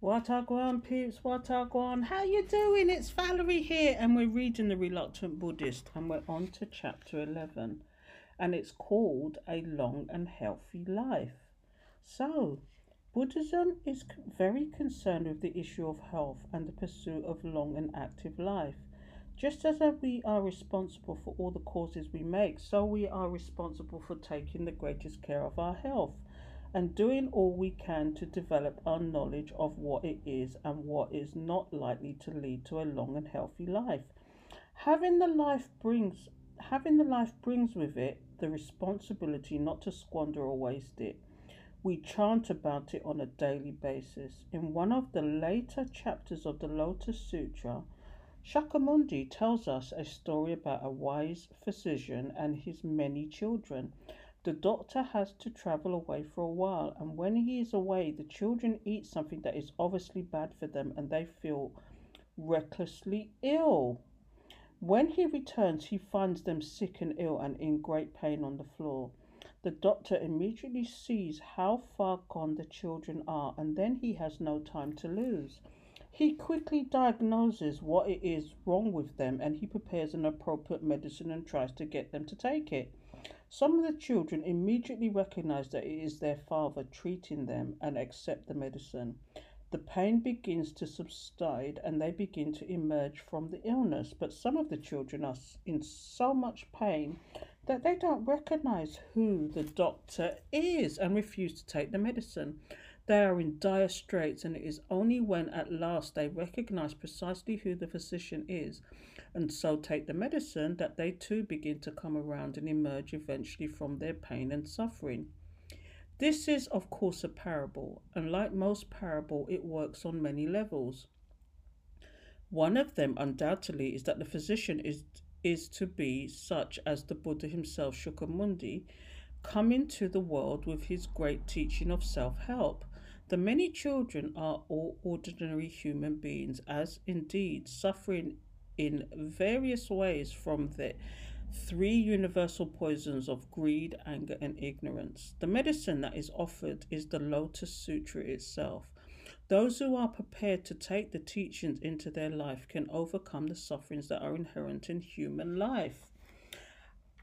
What are going, peeps? What are going? How you doing? It's Valerie here, and we're reading The Reluctant Buddhist, and we're on to chapter 11, and it's called A Long and Healthy Life. So, Buddhism is very concerned with the issue of health and the pursuit of long and active life. Just as we are responsible for all the causes we make, so we are responsible for taking the greatest care of our health and doing all we can to develop our knowledge of what it is and what is not likely to lead to a long and healthy life. Having the life brings having the life brings with it the responsibility not to squander or waste it. We chant about it on a daily basis. In one of the later chapters of the Lotus Sutra, Shakyamuni tells us a story about a wise physician and his many children the doctor has to travel away for a while, and when he is away, the children eat something that is obviously bad for them and they feel recklessly ill. When he returns, he finds them sick and ill and in great pain on the floor. The doctor immediately sees how far gone the children are, and then he has no time to lose. He quickly diagnoses what it is wrong with them and he prepares an appropriate medicine and tries to get them to take it. Some of the children immediately recognize that it is their father treating them and accept the medicine. The pain begins to subside and they begin to emerge from the illness, but some of the children are in so much pain that they don't recognize who the doctor is and refuse to take the medicine. They are in dire straits, and it is only when at last they recognize precisely who the physician is and so take the medicine that they too begin to come around and emerge eventually from their pain and suffering. This is, of course, a parable, and like most parable, it works on many levels. One of them, undoubtedly, is that the physician is is to be such as the Buddha himself, Shakyamuni, come into the world with his great teaching of self help. The many children are all ordinary human beings, as indeed suffering in various ways from the three universal poisons of greed, anger, and ignorance. The medicine that is offered is the Lotus Sutra itself. Those who are prepared to take the teachings into their life can overcome the sufferings that are inherent in human life.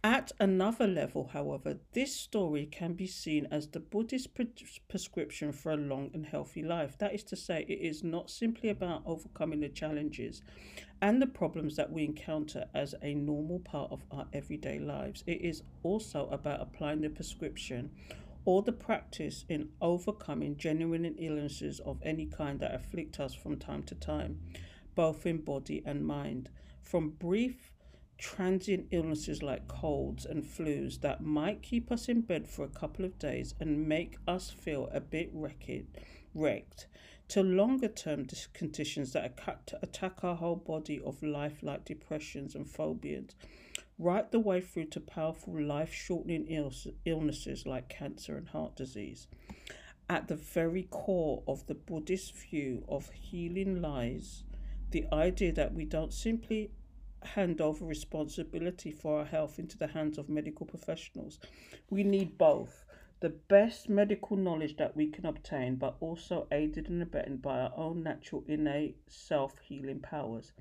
At another level, however, this story can be seen as the Buddhist pre- prescription for a long and healthy life. That is to say, it is not simply about overcoming the challenges and the problems that we encounter as a normal part of our everyday lives. It is also about applying the prescription or the practice in overcoming genuine illnesses of any kind that afflict us from time to time, both in body and mind. From brief transient illnesses like colds and flus that might keep us in bed for a couple of days and make us feel a bit wrecked, wrecked to longer term conditions that attack our whole body of life like depressions and phobias, right the way through to powerful life shortening illnesses like cancer and heart disease. At the very core of the Buddhist view of healing lies the idea that we don't simply hand over responsibility for our health into the hands of medical professionals. We need both the best medical knowledge that we can obtain, but also aided and abetted by our own natural innate self healing powers.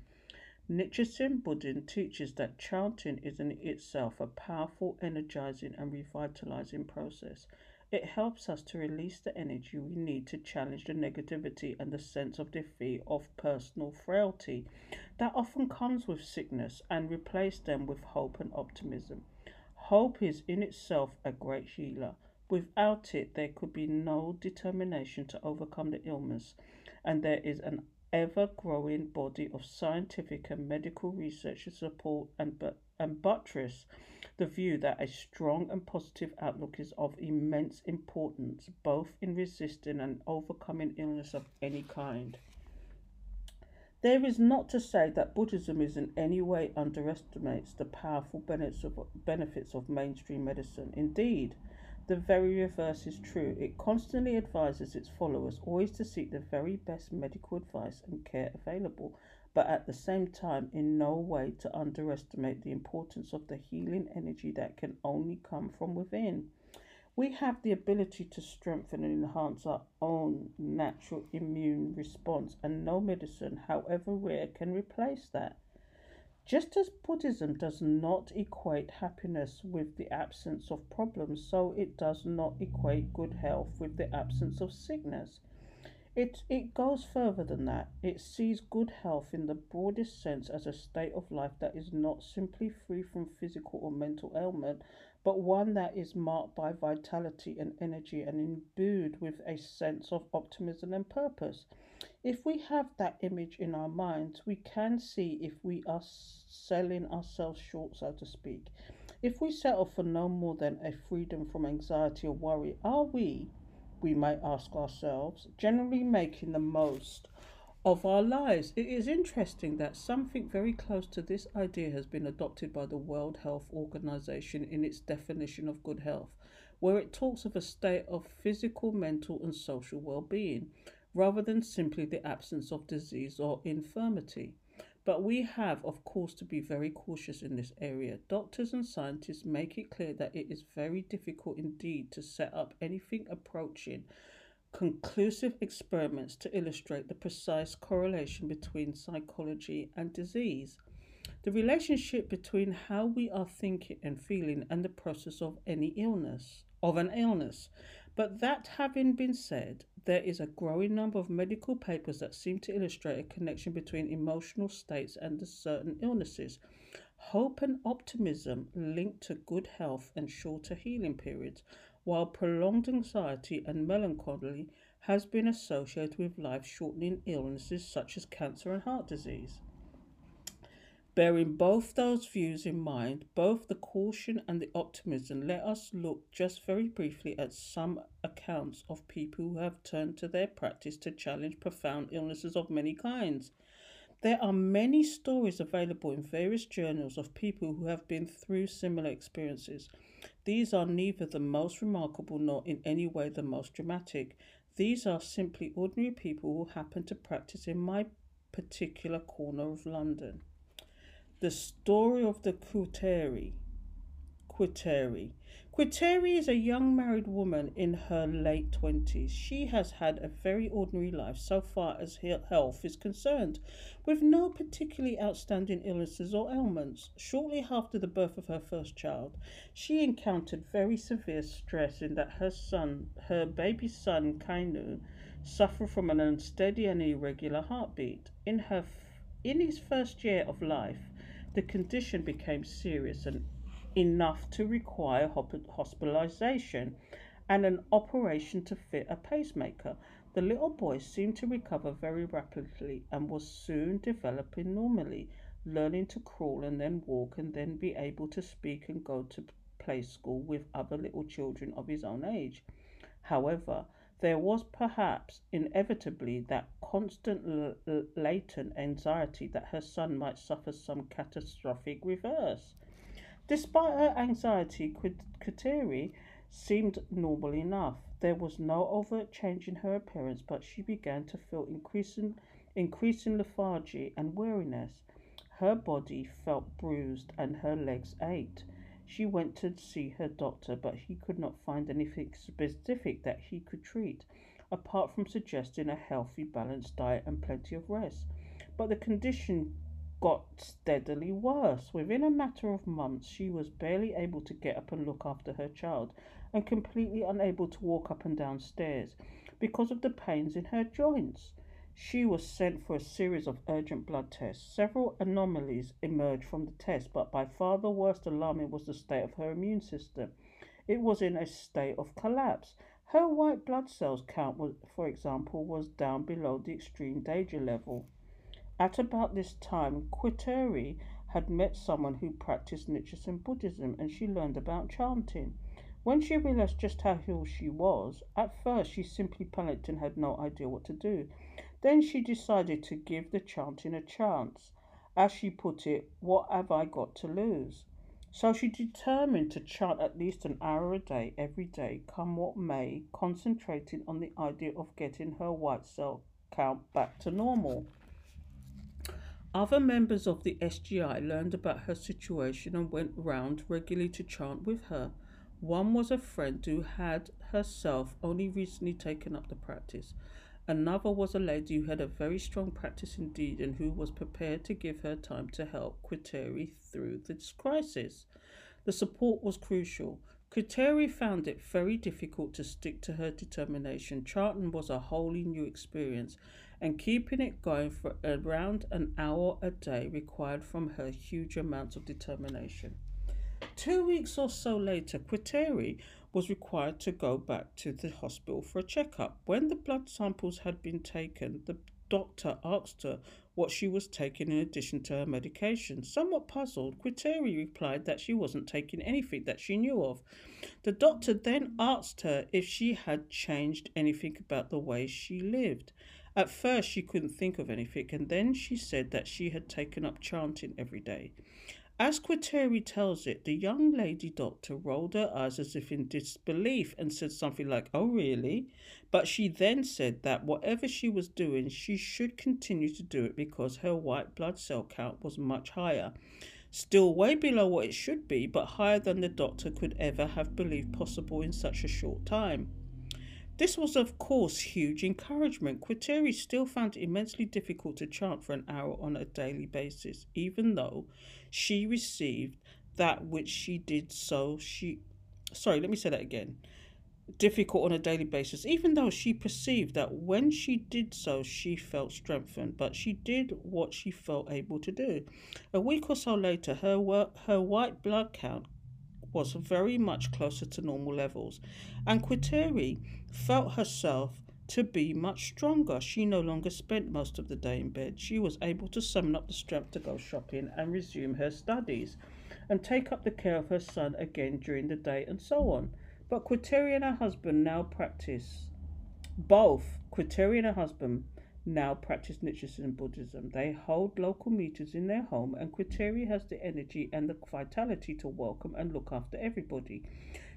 Nichiren Buddhism teaches that chanting is in itself a powerful, energizing, and revitalizing process. It helps us to release the energy we need to challenge the negativity and the sense of defeat of personal frailty that often comes with sickness and replace them with hope and optimism. Hope is in itself a great healer. Without it, there could be no determination to overcome the illness, and there is an ever growing body of scientific and medical research to support and, but, and buttress the view that a strong and positive outlook is of immense importance both in resisting and overcoming illness of any kind. There is not to say that Buddhism is in any way underestimates the powerful benefits of, benefits of mainstream medicine. Indeed, the very reverse is true. It constantly advises its followers always to seek the very best medical advice and care available but at the same time, in no way to underestimate the importance of the healing energy that can only come from within. We have the ability to strengthen and enhance our own natural immune response, and no medicine, however rare, can replace that. Just as Buddhism does not equate happiness with the absence of problems, so it does not equate good health with the absence of sickness. It, it goes further than that. It sees good health in the broadest sense as a state of life that is not simply free from physical or mental ailment, but one that is marked by vitality and energy and imbued with a sense of optimism and purpose. If we have that image in our minds, we can see if we are selling ourselves short, so to speak. If we settle for no more than a freedom from anxiety or worry, are we, we might ask ourselves, generally making the most of our lives? It is interesting that something very close to this idea has been adopted by the World Health Organization in its definition of good health, where it talks of a state of physical, mental, and social well being rather than simply the absence of disease or infirmity. But we have, of course, to be very cautious in this area. Doctors and scientists make it clear that it is very difficult indeed to set up anything approaching conclusive experiments to illustrate the precise correlation between psychology and disease. The relationship between how we are thinking and feeling and the process of any illness, of an illness. But that having been said, there is a growing number of medical papers that seem to illustrate a connection between emotional states and certain illnesses. Hope and optimism linked to good health and shorter healing periods, while prolonged anxiety and melancholy has been associated with life shortening illnesses such as cancer and heart disease. Bearing both those views in mind, both the caution and the optimism, let us look just very briefly at some accounts of people who have turned to their practice to challenge profound illnesses of many kinds. There are many stories available in various journals of people who have been through similar experiences. These are neither the most remarkable nor in any way the most dramatic. These are simply ordinary people who happen to practice in my particular corner of London. The story of the Quiteri. Quiteri. Quiteri is a young married woman in her late 20s. She has had a very ordinary life so far as health is concerned, with no particularly outstanding illnesses or ailments. Shortly after the birth of her first child, she encountered very severe stress in that her son, her baby son Kainu, suffered from an unsteady and irregular heartbeat. In her in his first year of life, the condition became serious and enough to require hospitalization and an operation to fit a pacemaker. The little boy seemed to recover very rapidly and was soon developing normally, learning to crawl and then walk and then be able to speak and go to play school with other little children of his own age. However, there was perhaps inevitably that constant l- latent anxiety that her son might suffer some catastrophic reverse. Despite her anxiety, Kateri seemed normal enough. There was no overt change in her appearance, but she began to feel increasing, increasing lethargy and weariness. Her body felt bruised and her legs ached. She went to see her doctor, but he could not find anything specific that he could treat, apart from suggesting a healthy, balanced diet and plenty of rest. But the condition got steadily worse. Within a matter of months, she was barely able to get up and look after her child, and completely unable to walk up and down stairs because of the pains in her joints. She was sent for a series of urgent blood tests. Several anomalies emerged from the test, but by far the worst alarming was the state of her immune system. It was in a state of collapse. Her white blood cells count, was, for example, was down below the extreme danger level. At about this time, Quiteri had met someone who practiced Nichiren Buddhism and she learned about chanting. When she realized just how ill she was, at first she simply panicked and had no idea what to do. Then she decided to give the chanting a chance. As she put it, what have I got to lose? So she determined to chant at least an hour a day, every day, come what may, concentrating on the idea of getting her white cell count back to normal. Other members of the SGI learned about her situation and went round regularly to chant with her. One was a friend who had herself only recently taken up the practice. Another was a lady who had a very strong practice indeed and who was prepared to give her time to help Quiteri through this crisis. The support was crucial. Quiteri found it very difficult to stick to her determination. Chanting was a wholly new experience, and keeping it going for around an hour a day required from her huge amounts of determination. Two weeks or so later, Quiteri was required to go back to the hospital for a checkup. When the blood samples had been taken, the doctor asked her what she was taking in addition to her medication. Somewhat puzzled, Quiteri replied that she wasn't taking anything that she knew of. The doctor then asked her if she had changed anything about the way she lived. At first, she couldn't think of anything, and then she said that she had taken up chanting every day. As Quiteri tells it, the young lady doctor rolled her eyes as if in disbelief and said something like, Oh, really? But she then said that whatever she was doing, she should continue to do it because her white blood cell count was much higher. Still way below what it should be, but higher than the doctor could ever have believed possible in such a short time. This was, of course, huge encouragement. Quiteri still found it immensely difficult to chant for an hour on a daily basis, even though she received that which she did so she sorry let me say that again. Difficult on a daily basis even though she perceived that when she did so she felt strengthened but she did what she felt able to do. A week or so later her work, her white blood count was very much closer to normal levels. And Quiteri felt herself to be much stronger. She no longer spent most of the day in bed. She was able to summon up the strength to go shopping and resume her studies and take up the care of her son again during the day and so on. But Quiteri and her husband now practice both Quiteri and her husband now practice Nichiren Buddhism. They hold local meetings in their home, and Quiteri has the energy and the vitality to welcome and look after everybody.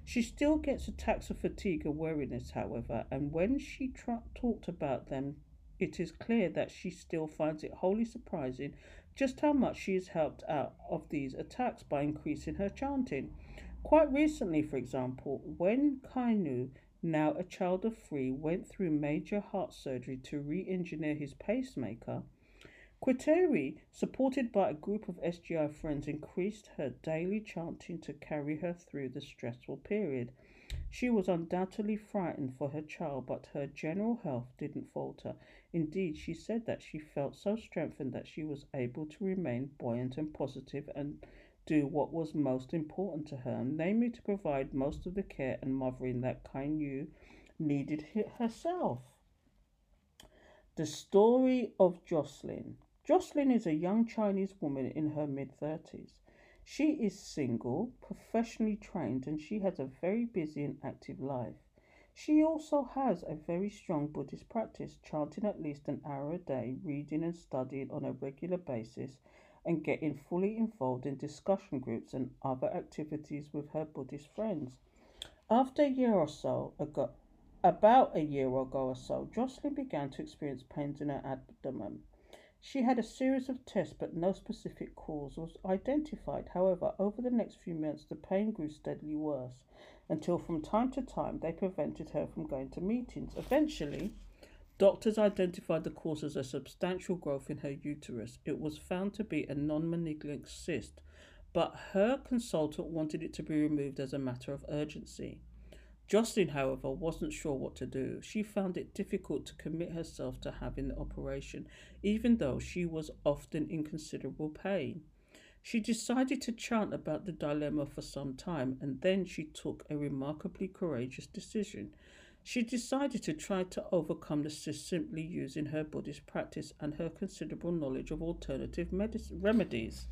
She still gets attacks of fatigue and weariness, however, and when she tra- talked about them, it is clear that she still finds it wholly surprising just how much she is helped out of these attacks by increasing her chanting. Quite recently, for example, when Kainu, now a child of three, went through major heart surgery to re engineer his pacemaker, Quiteri, supported by a group of SGI friends, increased her daily chanting to carry her through the stressful period. She was undoubtedly frightened for her child, but her general health didn't falter. Indeed, she said that she felt so strengthened that she was able to remain buoyant and positive and do what was most important to her, namely to provide most of the care and mothering that Kainu needed herself. The story of Jocelyn. Jocelyn is a young Chinese woman in her mid 30s. She is single, professionally trained, and she has a very busy and active life. She also has a very strong Buddhist practice, chanting at least an hour a day, reading and studying on a regular basis, and getting fully involved in discussion groups and other activities with her Buddhist friends. After a year or so ago, about a year ago or so, Jocelyn began to experience pains in her abdomen. She had a series of tests, but no specific cause was identified. However, over the next few months, the pain grew steadily worse until from time to time they prevented her from going to meetings. Eventually, doctors identified the cause as a substantial growth in her uterus. It was found to be a non malignant cyst, but her consultant wanted it to be removed as a matter of urgency. Jocelyn, however, wasn't sure what to do. She found it difficult to commit herself to having the operation, even though she was often in considerable pain. She decided to chant about the dilemma for some time, and then she took a remarkably courageous decision. She decided to try to overcome the cyst simply using her Buddhist practice and her considerable knowledge of alternative medicine remedies.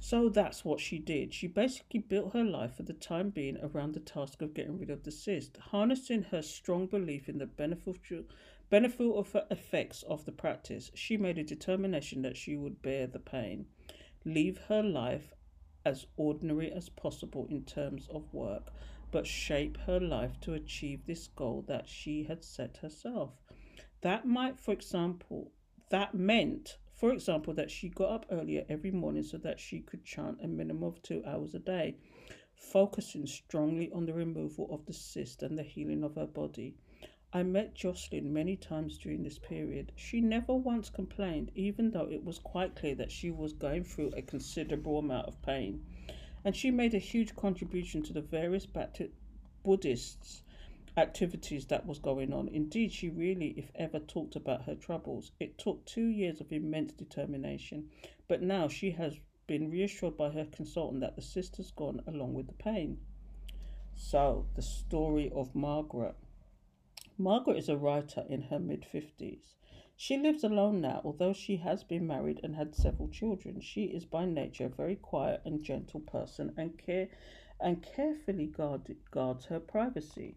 So that's what she did. She basically built her life for the time being around the task of getting rid of the cyst, harnessing her strong belief in the beneficial beneficial effects of the practice. She made a determination that she would bear the pain, leave her life as ordinary as possible in terms of work, but shape her life to achieve this goal that she had set herself. That might, for example, that meant for example, that she got up earlier every morning so that she could chant a minimum of two hours a day. focusing strongly on the removal of the cyst and the healing of her body. I met Jocelyn many times during this period. She never once complained, even though it was quite clear that she was going through a considerable amount of pain. And she made a huge contribution to the various Baptist Buddhists' activities that was going on. Indeed, she really, if ever, talked about her troubles. It took two years of immense determination, but now she has been reassured by her consultant that the cyst gone along with the pain. So, the story of Margaret. Margaret is a writer in her mid 50s. She lives alone now, although she has been married and had several children. She is by nature a very quiet and gentle person and care and carefully guard, guards her privacy.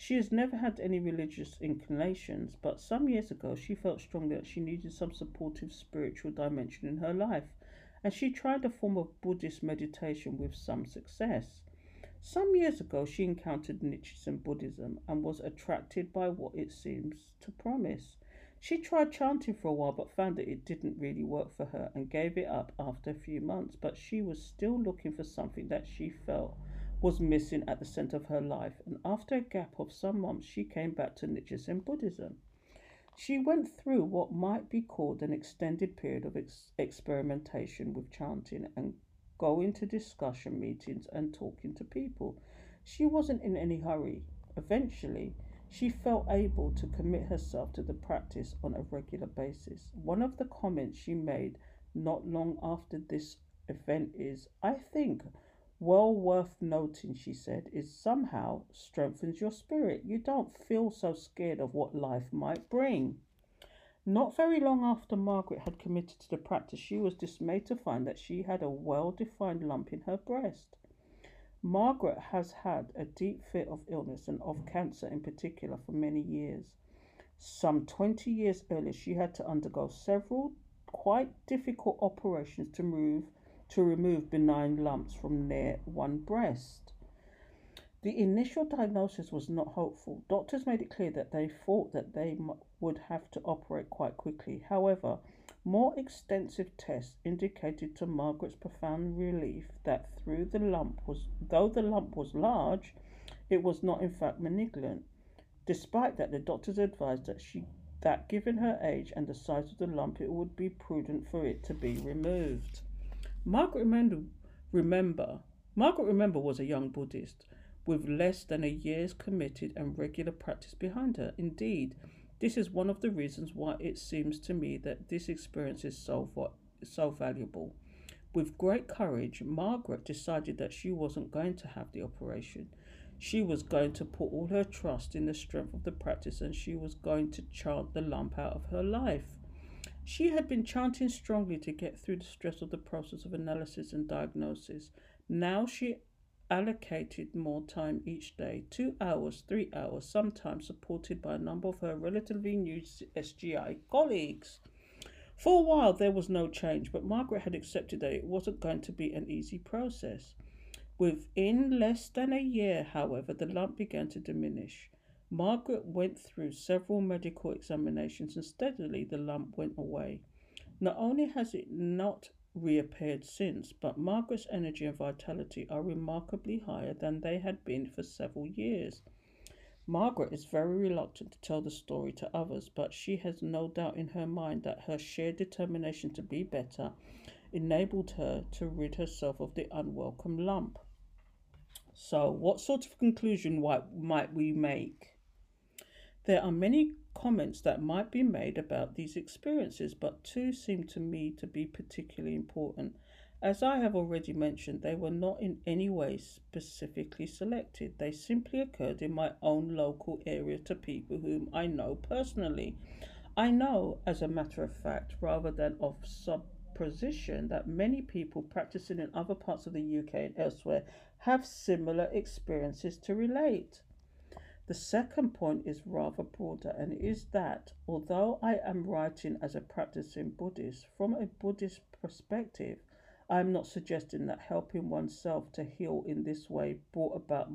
She has never had any religious inclinations, but some years ago she felt strongly that she needed some supportive spiritual dimension in her life, and she tried a form of Buddhist meditation with some success. Some years ago, she encountered Nichiren Buddhism and was attracted by what it seems to promise. She tried chanting for a while but found that it didn't really work for her and gave it up after a few months. But she was still looking for something that she felt was missing at the center of her life. And after a gap of some months, she came back to Nichiren Buddhism. She went through what might be called an extended period of ex- experimentation with chanting and going to discussion meetings and talking to people. She wasn't in any hurry. Eventually, she felt able to commit herself to the practice on a regular basis. One of the comments she made not long after this event is, I think, well worth noting, she said, is somehow strengthens your spirit. You don't feel so scared of what life might bring. Not very long after Margaret had committed to the practice, she was dismayed to find that she had a well defined lump in her breast. Margaret has had a deep fit of illness and of cancer in particular for many years. Some 20 years earlier, she had to undergo several quite difficult operations to move to remove benign lumps from near one breast. The initial diagnosis was not hopeful. Doctors made it clear that they thought that they m- would have to operate quite quickly. However, more extensive tests indicated to Margaret's profound relief that through the lump was though the lump was large, it was not in fact malignant. Despite that, the doctors advised that she that given her age and the size of the lump, it would be prudent for it to be removed. Margaret remember, remember Margaret remember was a young Buddhist with less than a year's committed and regular practice behind her. Indeed, this is one of the reasons why it seems to me that this experience is so, so valuable. With great courage, Margaret decided that she wasn't going to have the operation. She was going to put all her trust in the strength of the practice and she was going to chant the lump out of her life. She had been chanting strongly to get through the stress of the process of analysis and diagnosis. Now she allocated more time each day two hours, three hours, sometimes supported by a number of her relatively new SGI colleagues. For a while, there was no change, but Margaret had accepted that it wasn't going to be an easy process. Within less than a year, however, the lump began to diminish. Margaret went through several medical examinations and steadily the lump went away. Not only has it not reappeared since, but Margaret's energy and vitality are remarkably higher than they had been for several years. Margaret is very reluctant to tell the story to others, but she has no doubt in her mind that her sheer determination to be better enabled her to rid herself of the unwelcome lump. So, what sort of conclusion might we make? There are many comments that might be made about these experiences, but two seem to me to be particularly important. As I have already mentioned, they were not in any way specifically selected. They simply occurred in my own local area to people whom I know personally. I know, as a matter of fact, rather than of supposition, that many people practicing in other parts of the UK and elsewhere have similar experiences to relate. The second point is rather broader and is that although I am writing as a practicing Buddhist, from a Buddhist perspective, I am not suggesting that helping oneself to heal in this way, brought about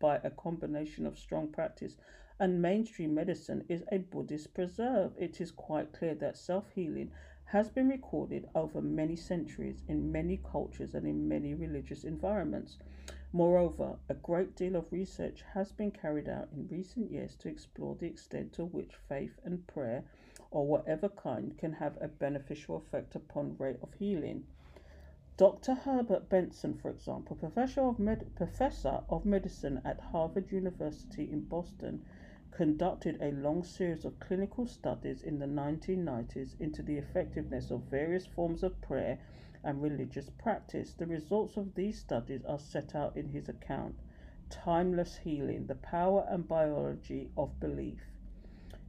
by a combination of strong practice and mainstream medicine, is a Buddhist preserve. It is quite clear that self healing has been recorded over many centuries in many cultures and in many religious environments. Moreover, a great deal of research has been carried out in recent years to explore the extent to which faith and prayer, or whatever kind, can have a beneficial effect upon rate of healing. Dr. Herbert Benson, for example, professor of, med- professor of medicine at Harvard University in Boston, conducted a long series of clinical studies in the 1990s into the effectiveness of various forms of prayer and religious practice. The results of these studies are set out in his account, Timeless Healing The Power and Biology of Belief.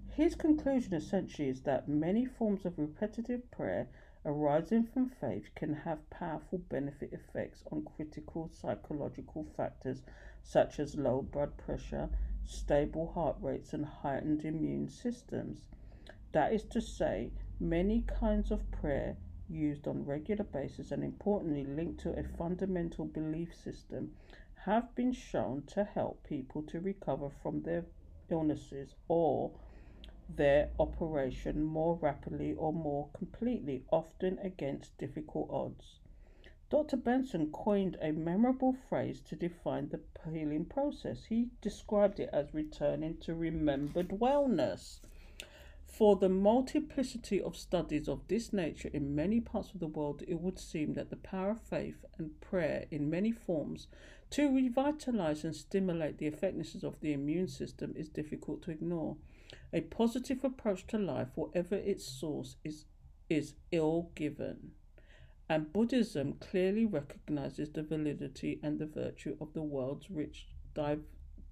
His conclusion essentially is that many forms of repetitive prayer arising from faith can have powerful benefit effects on critical psychological factors such as low blood pressure, stable heart rates, and heightened immune systems. That is to say, many kinds of prayer used on regular basis and importantly linked to a fundamental belief system have been shown to help people to recover from their illnesses or their operation more rapidly or more completely, often against difficult odds. Dr. Benson coined a memorable phrase to define the healing process. He described it as returning to remembered wellness. For the multiplicity of studies of this nature in many parts of the world, it would seem that the power of faith and prayer in many forms to revitalize and stimulate the effectiveness of the immune system is difficult to ignore. A positive approach to life, whatever its source, is, is ill given. And Buddhism clearly recognizes the validity and the virtue of the world's rich div-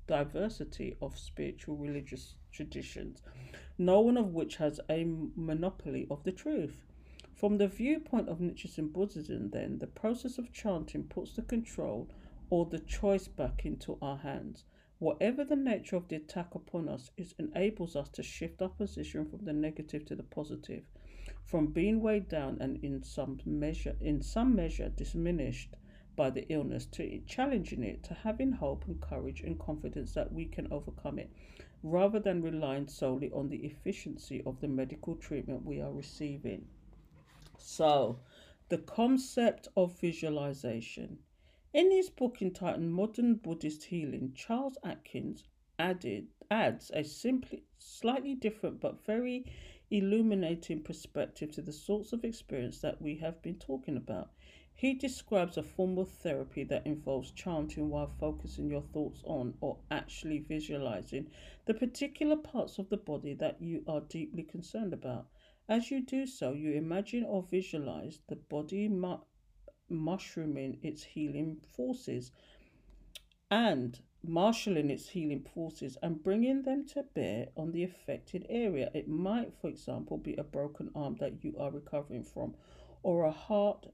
diversity of spiritual religious traditions no one of which has a monopoly of the truth. From the viewpoint of Nichiren Buddhism, then, the process of chanting puts the control or the choice back into our hands. Whatever the nature of the attack upon us, it enables us to shift our position from the negative to the positive, from being weighed down and in some measure, in some measure, diminished by the illness, to challenging it, to having hope and courage and confidence that we can overcome it rather than relying solely on the efficiency of the medical treatment we are receiving. So, the concept of visualization. In his book entitled Modern Buddhist Healing, Charles Atkins added adds a simply slightly different but very illuminating perspective to the sorts of experience that we have been talking about. He describes a form of therapy that involves chanting while focusing your thoughts on or actually visualizing the particular parts of the body that you are deeply concerned about. As you do so, you imagine or visualize the body mu- mushrooming its healing forces and marshalling its healing forces and bringing them to bear on the affected area. It might, for example, be a broken arm that you are recovering from, or a heart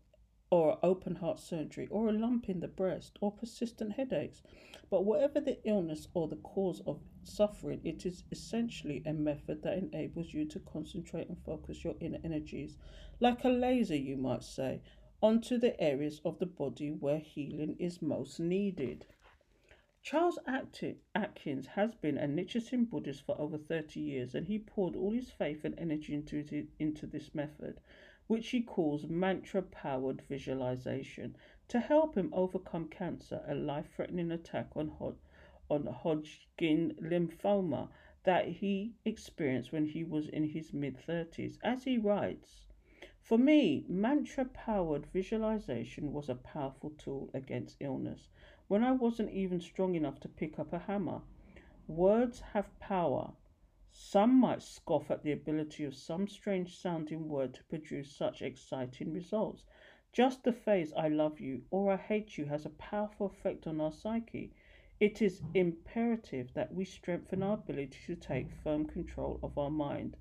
or open heart surgery, or a lump in the breast, or persistent headaches. But whatever the illness or the cause of suffering, it is essentially a method that enables you to concentrate and focus your inner energies, like a laser, you might say, onto the areas of the body where healing is most needed. Charles Atkins has been a Nichiren Buddhist for over 30 years and he poured all his faith and energy into, into this method which he calls mantra powered visualization, to help him overcome cancer, a life threatening attack on, Hod- on Hodgkin lymphoma that he experienced when he was in his mid 30s. As he writes, for me, mantra powered visualization was a powerful tool against illness when I wasn't even strong enough to pick up a hammer. Words have power, some might scoff at the ability of some strange sounding word to produce such exciting results. Just the phrase I love you or I hate you has a powerful effect on our psyche. It is imperative that we strengthen our ability to take firm control of our mind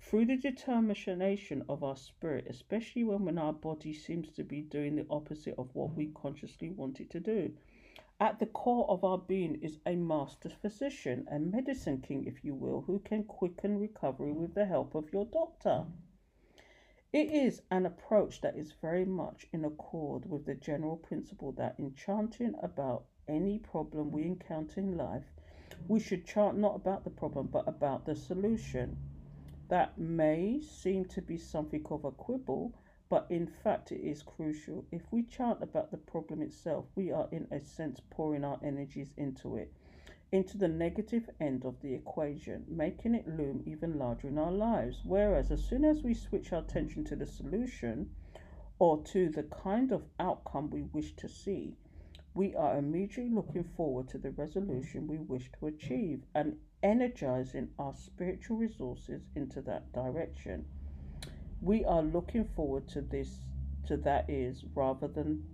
through the determination of our spirit, especially when, when our body seems to be doing the opposite of what we consciously want it to do. At the core of our being is a master physician, a medicine king, if you will, who can quicken recovery with the help of your doctor. It is an approach that is very much in accord with the general principle that in chanting about any problem we encounter in life, we should chant not about the problem but about the solution. That may seem to be something of a quibble, but in fact it is crucial. If we chant about the problem itself, we are in a sense pouring our energies into it, into the negative end of the equation, making it loom even larger in our lives. Whereas as soon as we switch our attention to the solution or to the kind of outcome we wish to see, we are immediately looking forward to the resolution we wish to achieve and energizing our spiritual resources into that direction. We are looking forward to this to that is rather than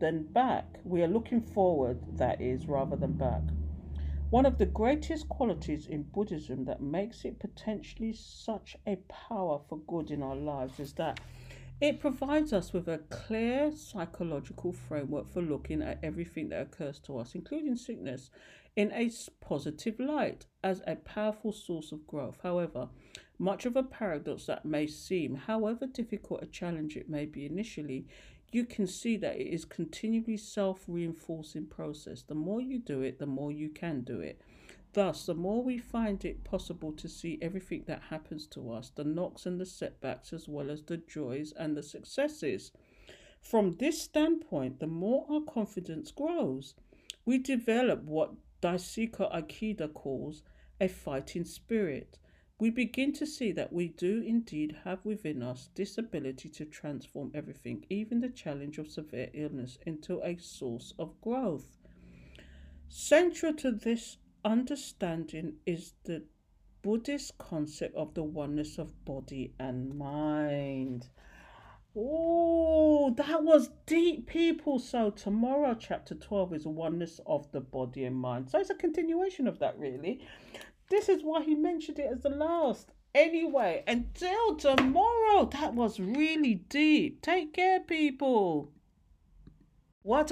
than back. We are looking forward that is rather than back. One of the greatest qualities in Buddhism that makes it potentially such a power for good in our lives is that it provides us with a clear psychological framework for looking at everything that occurs to us, including sickness, in a positive light as a powerful source of growth. However, much of a paradox that may seem, however difficult a challenge it may be initially, you can see that it is continually self reinforcing process. The more you do it, the more you can do it. Thus, the more we find it possible to see everything that happens to us, the knocks and the setbacks, as well as the joys and the successes. From this standpoint, the more our confidence grows. We develop what Daisaku Ikeda calls a fighting spirit. We begin to see that we do indeed have within us this ability to transform everything, even the challenge of severe illness, into a source of growth. Central to this understanding is the Buddhist concept of the oneness of body and mind. Oh, that was deep, people. So, tomorrow, chapter 12 is oneness of the body and mind. So, it's a continuation of that, really. This is why he mentioned it as the last. Anyway, until tomorrow, that was really deep. Take care, people. Want,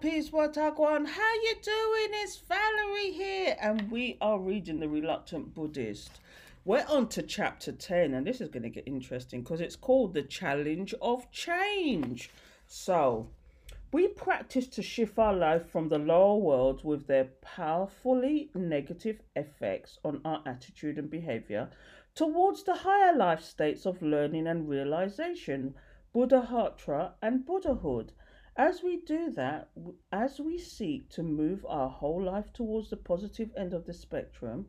peace, want. How you doing? It's Valerie here, and we are reading The Reluctant Buddhist. We're on to chapter 10, and this is going to get interesting because it's called The Challenge of Change. So, we practice to shift our life from the lower world with their powerfully negative effects on our attitude and behavior towards the higher life states of learning and realization, bodhisattva and Buddhahood. As we do that, as we seek to move our whole life towards the positive end of the spectrum,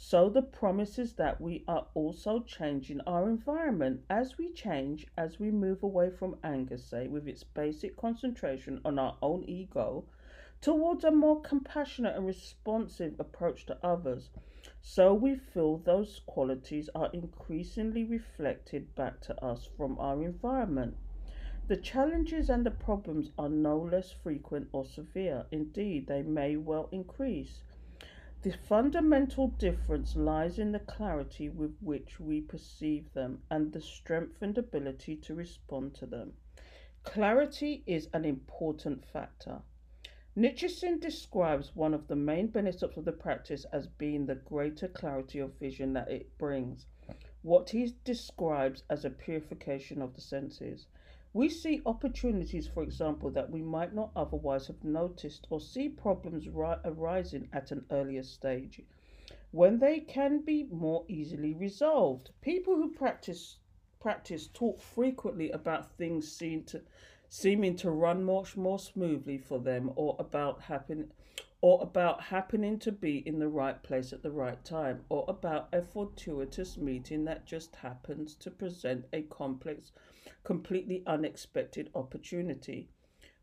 so the promise is that we are also changing our environment as we change, as we move away from anger, say, with its basic concentration on our own ego, towards a more compassionate and responsive approach to others. So we feel those qualities are increasingly reflected back to us from our environment. The challenges and the problems are no less frequent or severe. Indeed, they may well increase. The fundamental difference lies in the clarity with which we perceive them and the strengthened ability to respond to them. Clarity is an important factor. Nichiren describes one of the main benefits of the practice as being the greater clarity of vision that it brings, what he describes as a purification of the senses. We see opportunities, for example, that we might not otherwise have noticed or see problems ri- arising at an earlier stage when they can be more easily resolved. People who practice practice talk frequently about things seen to seeming to run much more smoothly for them or about happen or about happening to be in the right place at the right time or about a fortuitous meeting that just happens to present a complex completely unexpected opportunity.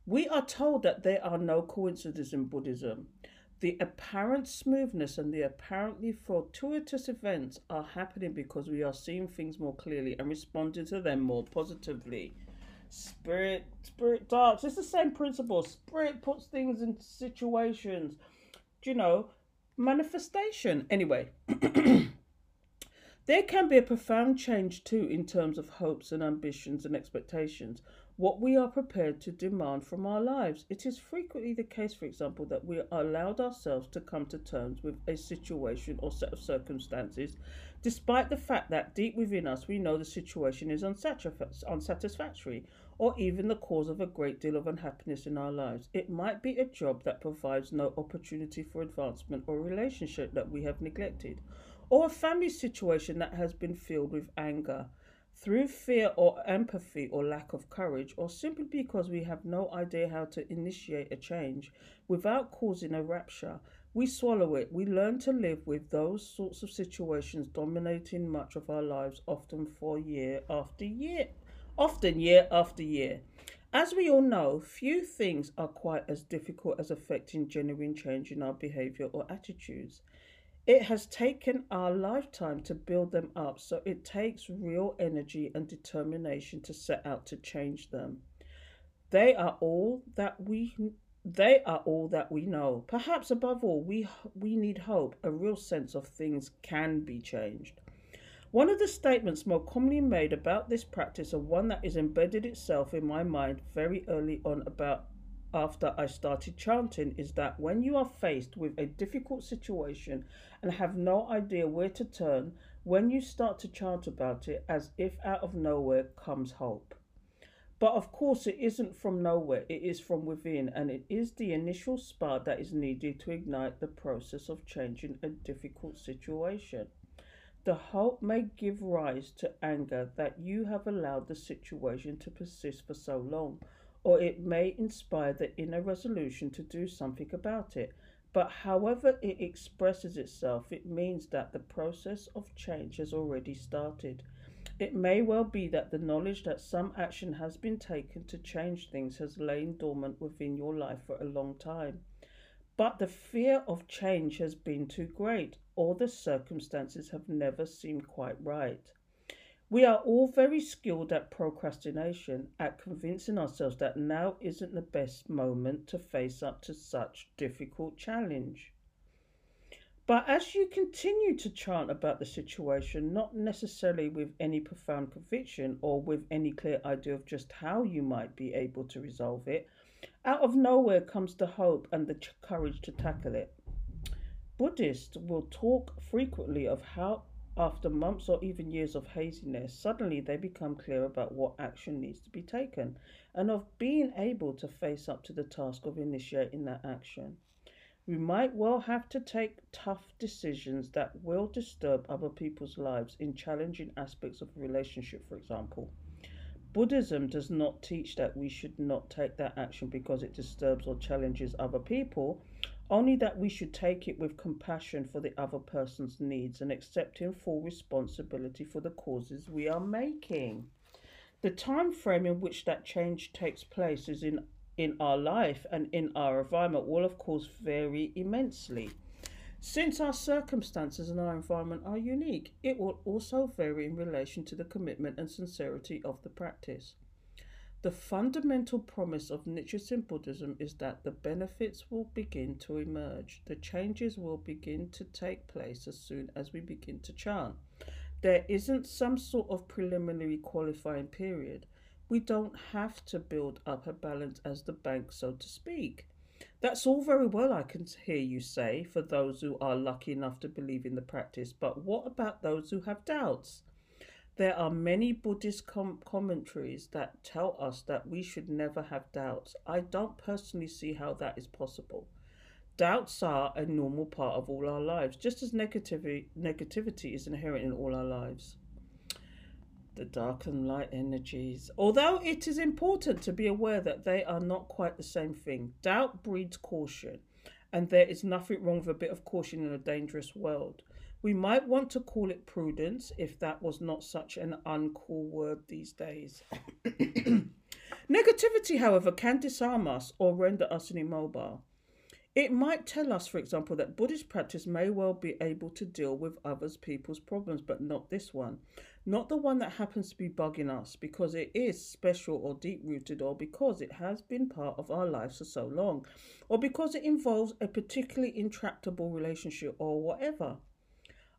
We are told that there are no coincidences in Buddhism. The apparent smoothness and the apparently fortuitous events are happening because we are seeing things more clearly and responding to them more positively. Spirit, spirit darts. It's the same principle. Spirit puts things in situations. Do you know? Manifestation. Anyway. There can be a profound change too in terms of hopes and ambitions and expectations, what we are prepared to demand from our lives. It is frequently the case, for example, that we allowed ourselves to come to terms with a situation or set of circumstances, despite the fact that deep within us we know the situation is unsatisfactory or even the cause of a great deal of unhappiness in our lives. It might be a job that provides no opportunity for advancement or relationship that we have neglected or a family situation that has been filled with anger. through fear or empathy or lack of courage, or simply because we have no idea how to initiate a change without causing a rupture, we swallow it. We learn to live with those sorts of situations dominating much of our lives, often for year after year, often year after year. As we all know, few things are quite as difficult as affecting genuine change in our behavior or attitudes. It has taken our lifetime to build them up, so it takes real energy and determination to set out to change them. They are all that we they are all that we know. Perhaps above all, we we need hope, a real sense of things can be changed. One of the statements more commonly made about this practice, and one that is embedded itself in my mind very early on about after I started chanting is that when you are faced with a difficult situation and have no idea where to turn, when you start to chant about it, as if out of nowhere comes hope. But of course, it isn't from nowhere, it is from within, and it is the initial spark that is needed to ignite the process of changing a difficult situation. The hope may give rise to anger that you have allowed the situation to persist for so long or it may inspire the inner resolution to do something about it. But however it expresses itself, it means that the process of change has already started. It may well be that the knowledge that some action has been taken to change things has lain dormant within your life for a long time. But the fear of change has been too great, or the circumstances have never seemed quite right. We are all very skilled at procrastination, at convincing ourselves that now isn't the best moment to face up to such difficult challenge. But as you continue to chant about the situation, not necessarily with any profound conviction or with any clear idea of just how you might be able to resolve it, out of nowhere comes the hope and the courage to tackle it. Buddhists will talk frequently of how after months or even years of haziness, suddenly they become clear about what action needs to be taken and of being able to face up to the task of initiating that action. We might well have to take tough decisions that will disturb other people's lives in challenging aspects of a relationship, for example. Buddhism does not teach that we should not take that action because it disturbs or challenges other people, only that we should take it with compassion for the other person's needs and accepting full responsibility for the causes we are making. The time frame in which that change takes place is in in our life and in our environment will of course vary immensely. Since our circumstances and our environment are unique, it will also vary in relation to the commitment and sincerity of the practice. The fundamental promise of Nichiren Buddhism is that the benefits will begin to emerge. The changes will begin to take place as soon as we begin to chant. There isn't some sort of preliminary qualifying period. We don't have to build up a balance as the bank, so to speak. That's all very well, I can hear you say, for those who are lucky enough to believe in the practice, but what about those who have doubts? There are many Buddhist com- commentaries that tell us that we should never have doubts. I don't personally see how that is possible. Doubts are a normal part of all our lives, just as negativity, negativity is inherent in all our lives. The dark and light energies. Although it is important to be aware that they are not quite the same thing, doubt breeds caution, and there is nothing wrong with a bit of caution in a dangerous world. We might want to call it prudence if that was not such an uncool word these days. Negativity, however, can disarm us or render us immobile. It might tell us, for example, that Buddhist practice may well be able to deal with others' people's problems, but not this one. Not the one that happens to be bugging us because it is special or deep rooted, or because it has been part of our lives for so long, or because it involves a particularly intractable relationship, or whatever.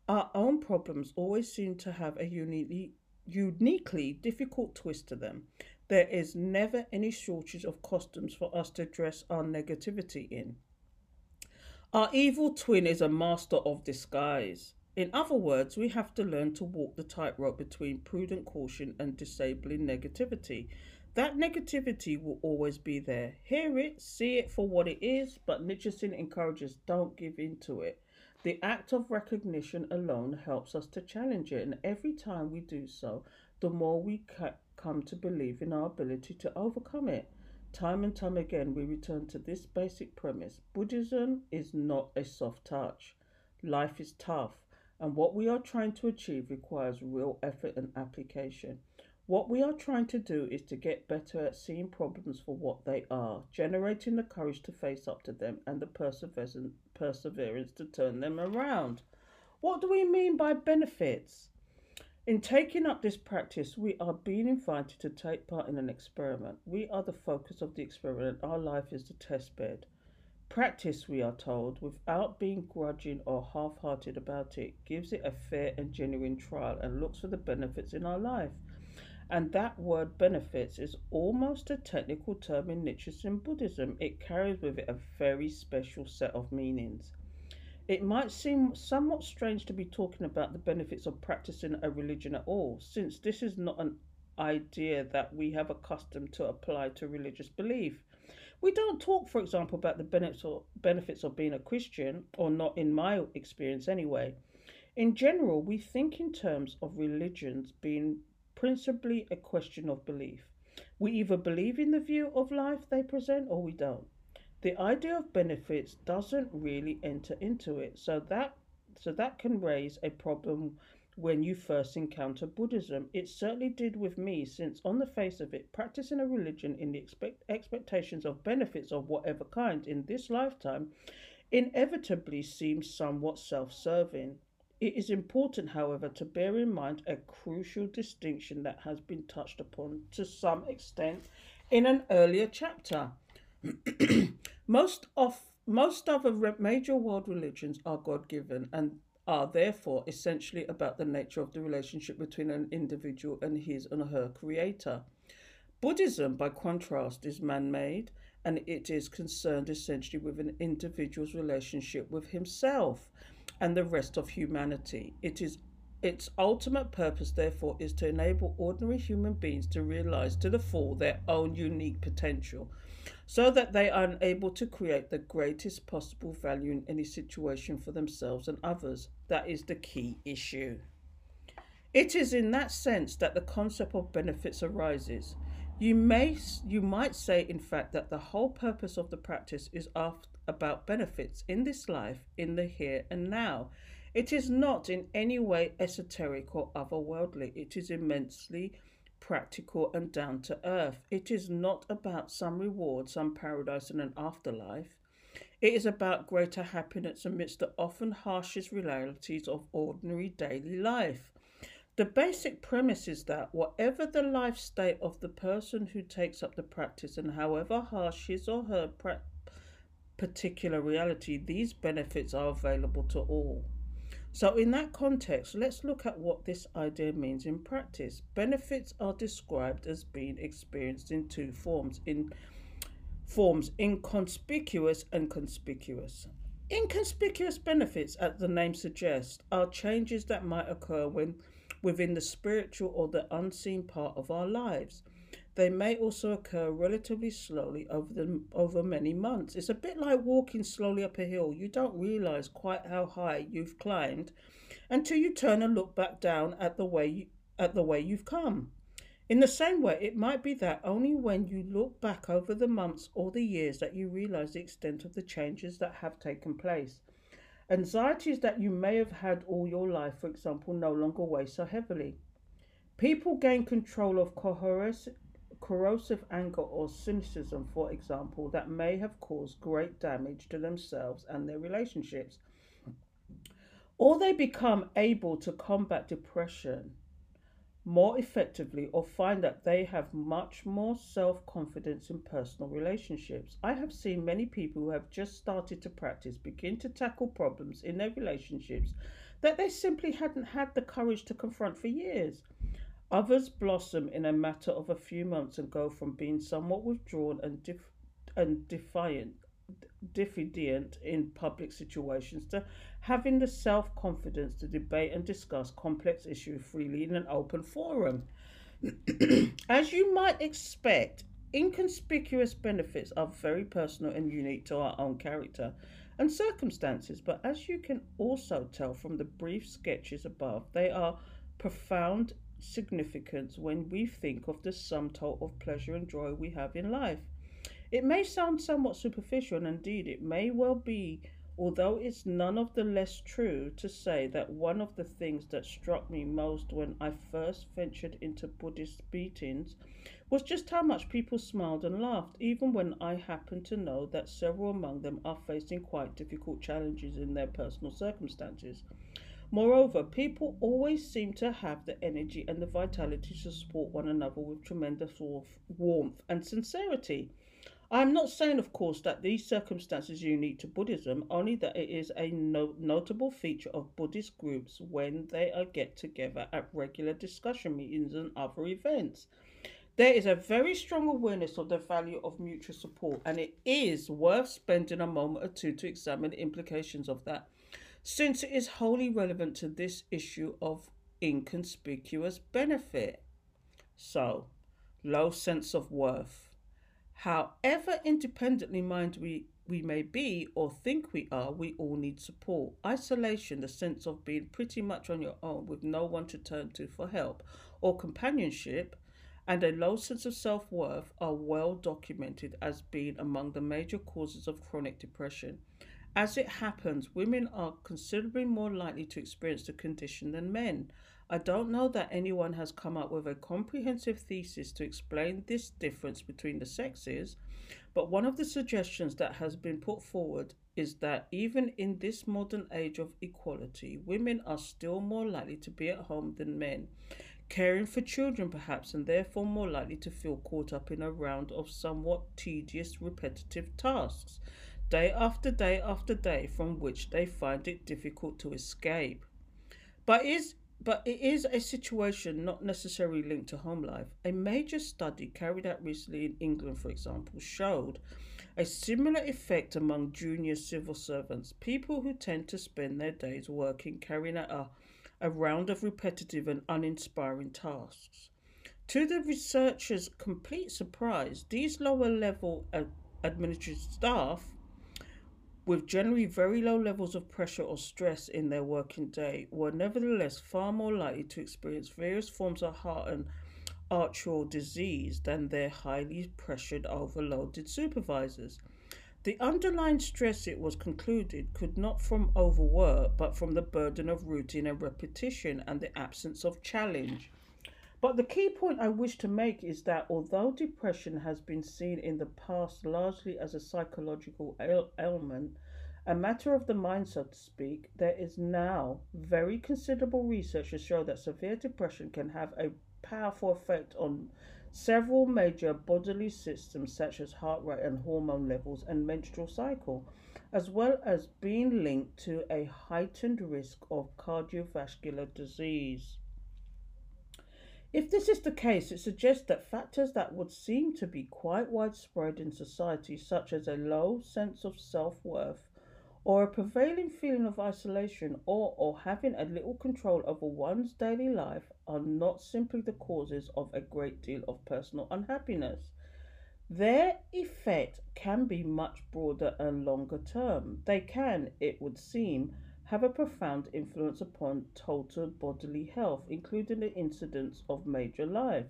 Our own problems always seem to have a uniquely, uniquely difficult twist to them. There is never any shortage of costumes for us to dress our negativity in. Our evil twin is a master of disguise. In other words, we have to learn to walk the tightrope between prudent caution and disabling negativity. That negativity will always be there. Hear it, see it for what it is, but Nichiren encourages don't give in to it. The act of recognition alone helps us to challenge it, and every time we do so, the more we come to believe in our ability to overcome it. Time and time again, we return to this basic premise Buddhism is not a soft touch. Life is tough, and what we are trying to achieve requires real effort and application. What we are trying to do is to get better at seeing problems for what they are, generating the courage to face up to them and the perseverance to turn them around. What do we mean by benefits? In taking up this practice, we are being invited to take part in an experiment. We are the focus of the experiment, our life is the test bed. Practice, we are told, without being grudging or half hearted about it, gives it a fair and genuine trial and looks for the benefits in our life. And that word benefits is almost a technical term in Nichiren Buddhism. It carries with it a very special set of meanings. It might seem somewhat strange to be talking about the benefits of practicing a religion at all, since this is not an idea that we have accustomed to apply to religious belief. We don't talk, for example, about the benefits of being a Christian, or not in my experience anyway. In general, we think in terms of religions being principally a question of belief. We either believe in the view of life they present or we don't. The idea of benefits doesn't really enter into it, so that so that can raise a problem when you first encounter Buddhism. It certainly did with me, since on the face of it, practicing a religion in the expect- expectations of benefits of whatever kind in this lifetime inevitably seems somewhat self serving. It is important, however, to bear in mind a crucial distinction that has been touched upon to some extent in an earlier chapter. most of most other major world religions are God-given and are therefore essentially about the nature of the relationship between an individual and his and her creator. Buddhism, by contrast, is man made and it is concerned essentially with an individual's relationship with himself and the rest of humanity. It is its ultimate purpose, therefore, is to enable ordinary human beings to realize to the full their own unique potential so that they are able to create the greatest possible value in any situation for themselves and others. That is the key issue. It is in that sense that the concept of benefits arises. You may you might say in fact that the whole purpose of the practice is after about benefits in this life, in the here and now. It is not in any way esoteric or otherworldly. It is immensely practical and down to earth. It is not about some reward, some paradise, and an afterlife. It is about greater happiness amidst the often harshest realities of ordinary daily life. The basic premise is that whatever the life state of the person who takes up the practice, and however harsh his or her pra- particular reality, these benefits are available to all. So, in that context, let's look at what this idea means in practice. Benefits are described as being experienced in two forms in forms inconspicuous and conspicuous. Inconspicuous benefits, as the name suggests, are changes that might occur when within the spiritual or the unseen part of our lives. They may also occur relatively slowly over the, over many months. It's a bit like walking slowly up a hill. You don't realize quite how high you've climbed until you turn and look back down at the way you, at the way you've come. In the same way, it might be that only when you look back over the months or the years that you realize the extent of the changes that have taken place. Anxieties that you may have had all your life, for example, no longer weigh so heavily. People gain control of coercive corrosive anger or cynicism, for example, that may have caused great damage to themselves and their relationships. Or they become able to combat depression more effectively or find that they have much more self confidence in personal relationships. I have seen many people who have just started to practice begin to tackle problems in their relationships that they simply hadn't had the courage to confront for years. Others blossom in a matter of a few months and go from being somewhat withdrawn and, and defiant, diffident in public situations to having the self confidence to debate and discuss complex issues freely in an open forum. As you might expect, inconspicuous benefits are very personal and unique to our own character and circumstances, but as you can also tell from the brief sketches above, they are profound significance when we think of the sum total of pleasure and joy we have in life. It may sound somewhat superficial, and indeed it may well be, although it's none of the less true to say that one of the things that struck me most when I first ventured into Buddhist meetings was just how much people smiled and laughed, even when I happened to know that several among them are facing quite difficult challenges in their personal circumstances. Moreover, people always seem to have the energy and the vitality to support one another with tremendous warmth and sincerity. I'm not saying, of course, that these circumstances are unique to Buddhism, only that it is a no- notable feature of Buddhist groups when they are get together at regular discussion meetings and other events. There is a very strong awareness of the value of mutual support, and it is worth spending a moment or two to examine the implications of that, since it is wholly relevant to this issue of inconspicuous benefit. So, low sense of worth However independently minded we, we may be or think we are, we all need support. Isolation, the sense of being pretty much on your own with no one to turn to for help or companionship, and a low sense of self worth are well documented as being among the major causes of chronic depression. As it happens, women are considerably more likely to experience the condition than men. I don't know that anyone has come up with a comprehensive thesis to explain this difference between the sexes, but one of the suggestions that has been put forward is that even in this modern age of equality, women are still more likely to be at home than men, caring for children perhaps, and therefore more likely to feel caught up in a round of somewhat tedious, repetitive tasks, day after day after day, from which they find it difficult to escape. But is but it is a situation not necessarily linked to home life. A major study carried out recently in England, for example, showed a similar effect among junior civil servants, people who tend to spend their days working, carrying out a, a round of repetitive and uninspiring tasks. To the researchers' complete surprise, these lower level administrative staff with generally very low levels of pressure or stress in their working day, were nevertheless far more likely to experience various forms of heart and arterial disease than their highly pressured, overloaded supervisors. The underlying stress, it was concluded, could not from overwork, but from the burden of routine and repetition and the absence of challenge. But the key point I wish to make is that although depression has been seen in the past largely as a psychological ailment, a matter of the mind, so to speak, there is now very considerable research to show that severe depression can have a powerful effect on several major bodily systems such as heart rate and hormone levels and menstrual cycle, as well as being linked to a heightened risk of cardiovascular disease. If this is the case, it suggests that factors that would seem to be quite widespread in society, such as a low sense of self worth, or a prevailing feeling of isolation, or, or having a little control over one's daily life, are not simply the causes of a great deal of personal unhappiness. Their effect can be much broader and longer term. They can, it would seem, have a profound influence upon total bodily health, including the incidence of major life.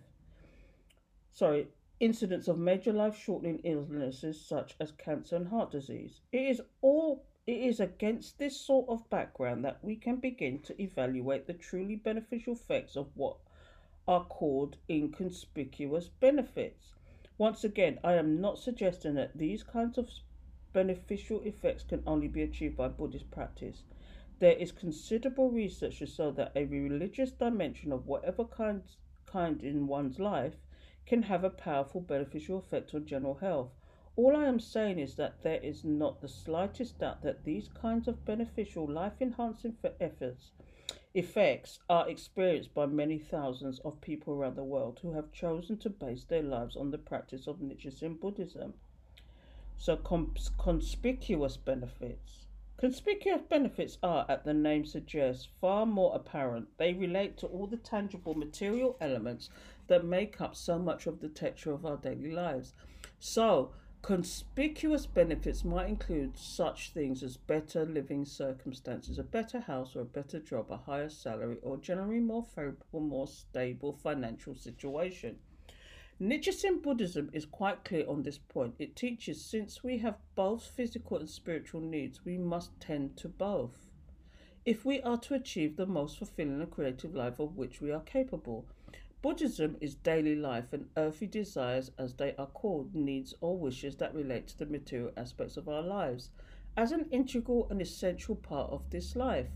Sorry, incidence of major life shortening illnesses such as cancer and heart disease. It is all it is against this sort of background that we can begin to evaluate the truly beneficial effects of what are called inconspicuous benefits. Once again, I am not suggesting that these kinds of beneficial effects can only be achieved by Buddhist practice. There is considerable research to show that a religious dimension of whatever kind, kind in one's life can have a powerful beneficial effect on general health. All I am saying is that there is not the slightest doubt that these kinds of beneficial life enhancing efforts effects are experienced by many thousands of people around the world who have chosen to base their lives on the practice of Nichiren Buddhism. So, conspicuous benefits. Conspicuous benefits are, as the name suggests, far more apparent. They relate to all the tangible material elements that make up so much of the texture of our daily lives. So, Conspicuous benefits might include such things as better living circumstances, a better house or a better job, a higher salary, or generally more favorable, more stable financial situation. Nichiren Buddhism is quite clear on this point. It teaches since we have both physical and spiritual needs, we must tend to both. If we are to achieve the most fulfilling and creative life of which we are capable, Buddhism is daily life and earthly desires, as they are called, needs or wishes that relate to the material aspects of our lives, as an integral and essential part of this life.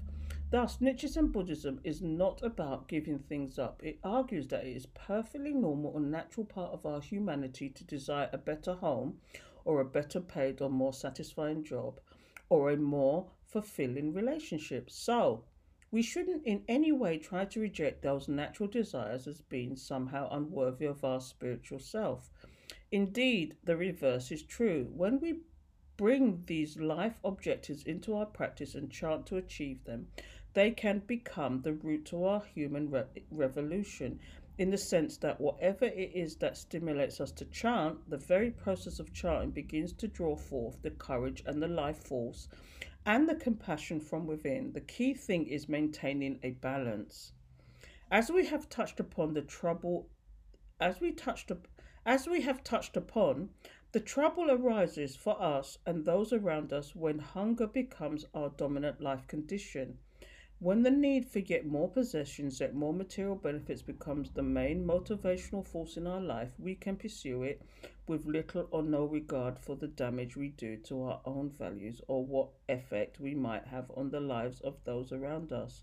Thus, Nichiren Buddhism is not about giving things up. It argues that it is perfectly normal and natural part of our humanity to desire a better home, or a better paid or more satisfying job, or a more fulfilling relationship. So, we shouldn't in any way try to reject those natural desires as being somehow unworthy of our spiritual self. Indeed, the reverse is true. When we bring these life objectives into our practice and chant to achieve them, they can become the root to our human re- revolution in the sense that whatever it is that stimulates us to chant, the very process of chanting begins to draw forth the courage and the life force and the compassion from within. The key thing is maintaining a balance. As we have touched upon the trouble, as we touched up, as we have touched upon, the trouble arises for us and those around us when hunger becomes our dominant life condition. When the need for yet more possessions, yet more material benefits becomes the main motivational force in our life, we can pursue it with little or no regard for the damage we do to our own values or what effect we might have on the lives of those around us.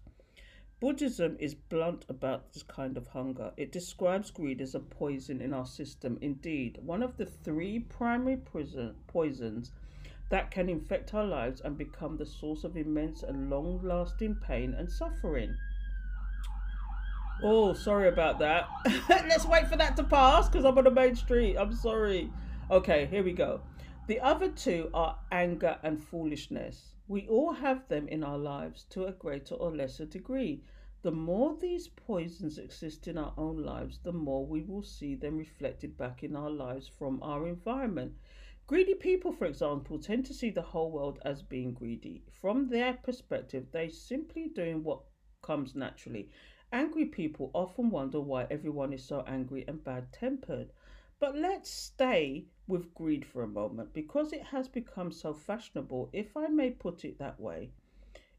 Buddhism is blunt about this kind of hunger. It describes greed as a poison in our system. Indeed, one of the three primary prison, poisons that can infect our lives and become the source of immense and long lasting pain and suffering. Oh, sorry about that. Let's wait for that to pass because I'm on the main street. I'm sorry. Okay, here we go. The other two are anger and foolishness. We all have them in our lives to a greater or lesser degree. The more these poisons exist in our own lives, the more we will see them reflected back in our lives from our environment. Greedy people, for example, tend to see the whole world as being greedy. From their perspective, they're simply doing what comes naturally. Angry people often wonder why everyone is so angry and bad tempered. But let's stay with greed for a moment because it has become so fashionable, if I may put it that way.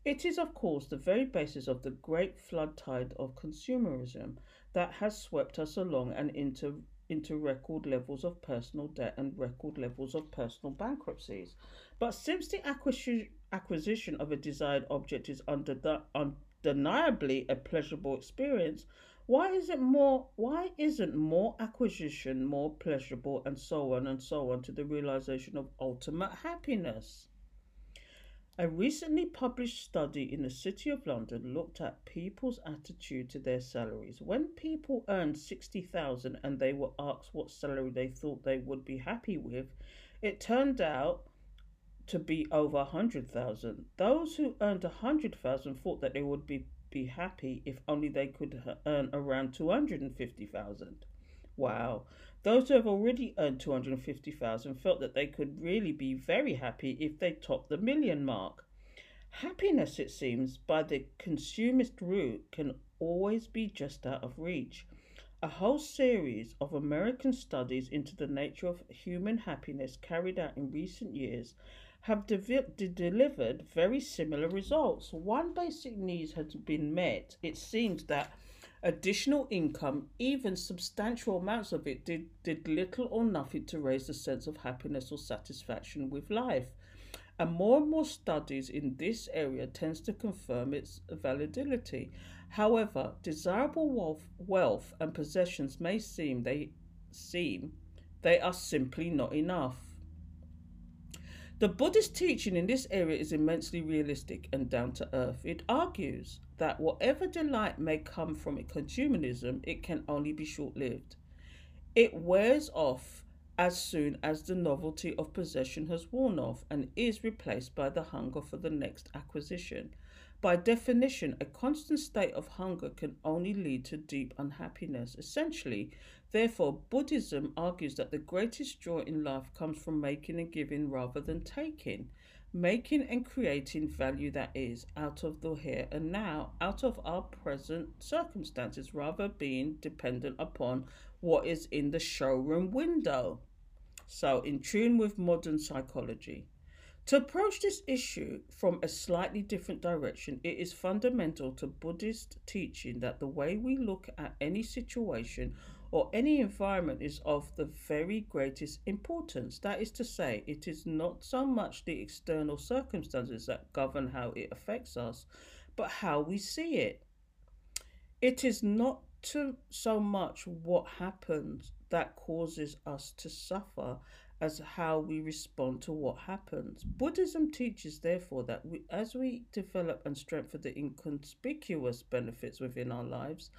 It is, of course, the very basis of the great flood tide of consumerism that has swept us along and into into record levels of personal debt and record levels of personal bankruptcies. But since the acquisition of a desired object is undeniably a pleasurable experience, why is it more why isn't more acquisition more pleasurable and so on and so on to the realization of ultimate happiness? A recently published study in the City of London looked at people's attitude to their salaries. When people earned 60,000 and they were asked what salary they thought they would be happy with, it turned out to be over 100,000. Those who earned 100,000 thought that they would be, be happy if only they could earn around 250,000. Wow. Those who have already earned 250,000 felt that they could really be very happy if they topped the million mark. Happiness, it seems, by the consumist route can always be just out of reach. A whole series of American studies into the nature of human happiness carried out in recent years have de- de- delivered very similar results. One basic need has been met. It seems that Additional income, even substantial amounts of it, did, did little or nothing to raise the sense of happiness or satisfaction with life. And more and more studies in this area tends to confirm its validity. However, desirable wealth, wealth and possessions may seem they seem they are simply not enough. The Buddhist teaching in this area is immensely realistic and down to earth. It argues that whatever delight may come from consumerism, it can only be short lived. It wears off as soon as the novelty of possession has worn off and is replaced by the hunger for the next acquisition. By definition, a constant state of hunger can only lead to deep unhappiness. Essentially, Therefore, Buddhism argues that the greatest joy in life comes from making and giving rather than taking. Making and creating value that is out of the here and now, out of our present circumstances, rather being dependent upon what is in the showroom window. So, in tune with modern psychology. To approach this issue from a slightly different direction, it is fundamental to Buddhist teaching that the way we look at any situation or any environment is of the very greatest importance. That is to say, it is not so much the external circumstances that govern how it affects us, but how we see it. It is not to so much what happens that causes us to suffer as how we respond to what happens. Buddhism teaches, therefore, that we, as we develop and strengthen the inconspicuous benefits within our lives,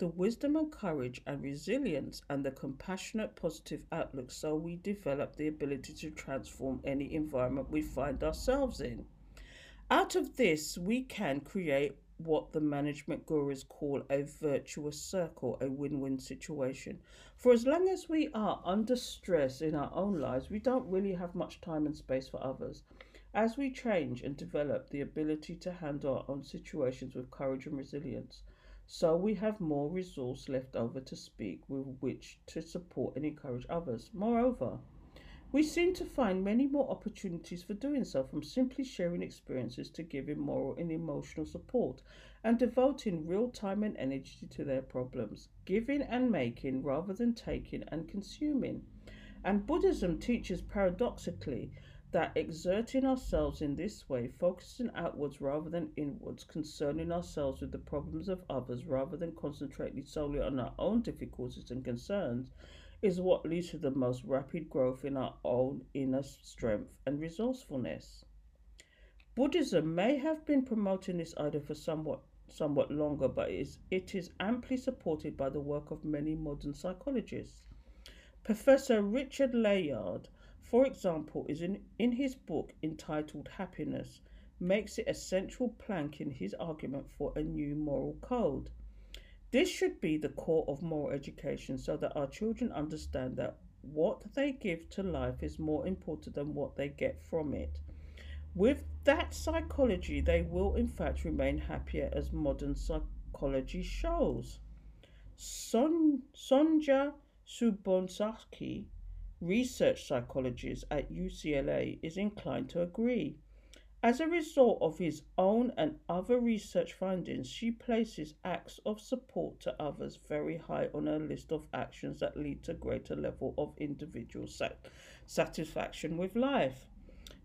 the wisdom and courage and resilience and the compassionate positive outlook, so we develop the ability to transform any environment we find ourselves in. Out of this, we can create what the management gurus call a virtuous circle, a win win situation. For as long as we are under stress in our own lives, we don't really have much time and space for others. As we change and develop the ability to handle our own situations with courage and resilience, so we have more resource left over to speak with which to support and encourage others. Moreover, we seem to find many more opportunities for doing so, from simply sharing experiences to giving moral and emotional support and devoting real time and energy to their problems, giving and making rather than taking and consuming. And Buddhism teaches paradoxically that exerting ourselves in this way, focusing outwards rather than inwards, concerning ourselves with the problems of others rather than concentrating solely on our own difficulties and concerns, is what leads to the most rapid growth in our own inner strength and resourcefulness. Buddhism may have been promoting this idea for somewhat somewhat longer, but it is, it is amply supported by the work of many modern psychologists. Professor Richard Layard, for example, is in, in his book entitled Happiness, makes it a central plank in his argument for a new moral code. This should be the core of moral education so that our children understand that what they give to life is more important than what they get from it. With that psychology, they will in fact remain happier as modern psychology shows. Son- Sonja Subonsaki, research psychologist at UCLA, is inclined to agree. As a result of his own and other research findings, she places acts of support to others very high on her list of actions that lead to greater level of individual sat- satisfaction with life.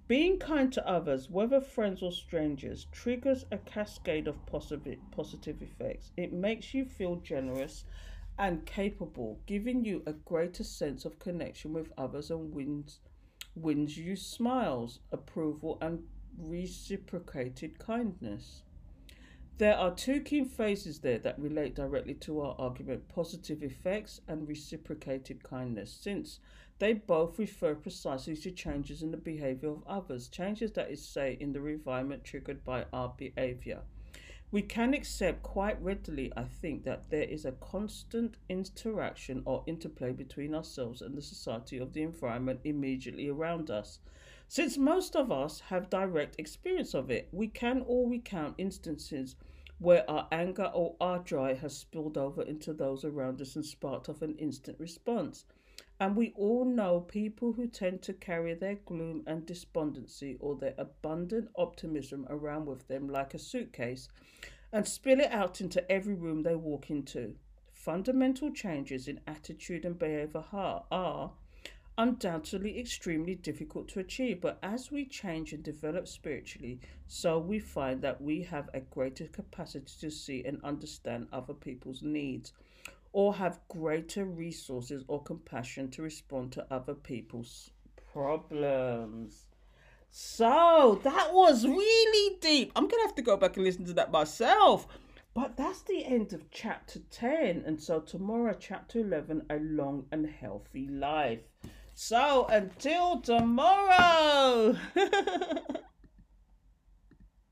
Being kind to others, whether friends or strangers, triggers a cascade of positive, positive effects. It makes you feel generous and capable, giving you a greater sense of connection with others and wins, wins you smiles, approval, and reciprocated kindness. There are two key phrases there that relate directly to our argument positive effects and reciprocated kindness, since they both refer precisely to changes in the behavior of others, changes that is, say, in the environment triggered by our behavior. We can accept quite readily, I think, that there is a constant interaction or interplay between ourselves and the society of the environment immediately around us. Since most of us have direct experience of it, we can all recount instances where our anger or our joy has spilled over into those around us and sparked off an instant response. And we all know people who tend to carry their gloom and despondency or their abundant optimism around with them like a suitcase and spill it out into every room they walk into. Fundamental changes in attitude and behavior are, undoubtedly extremely difficult to achieve. But as we change and develop spiritually, so we find that we have a greater capacity to see and understand other people's needs, or have greater resources or compassion to respond to other people's problems. So that was really deep. I'm gonna have to go back and listen to that myself. But that's the end of chapter 10. And so tomorrow, chapter 11, A Long and Healthy Life. So until tomorrow.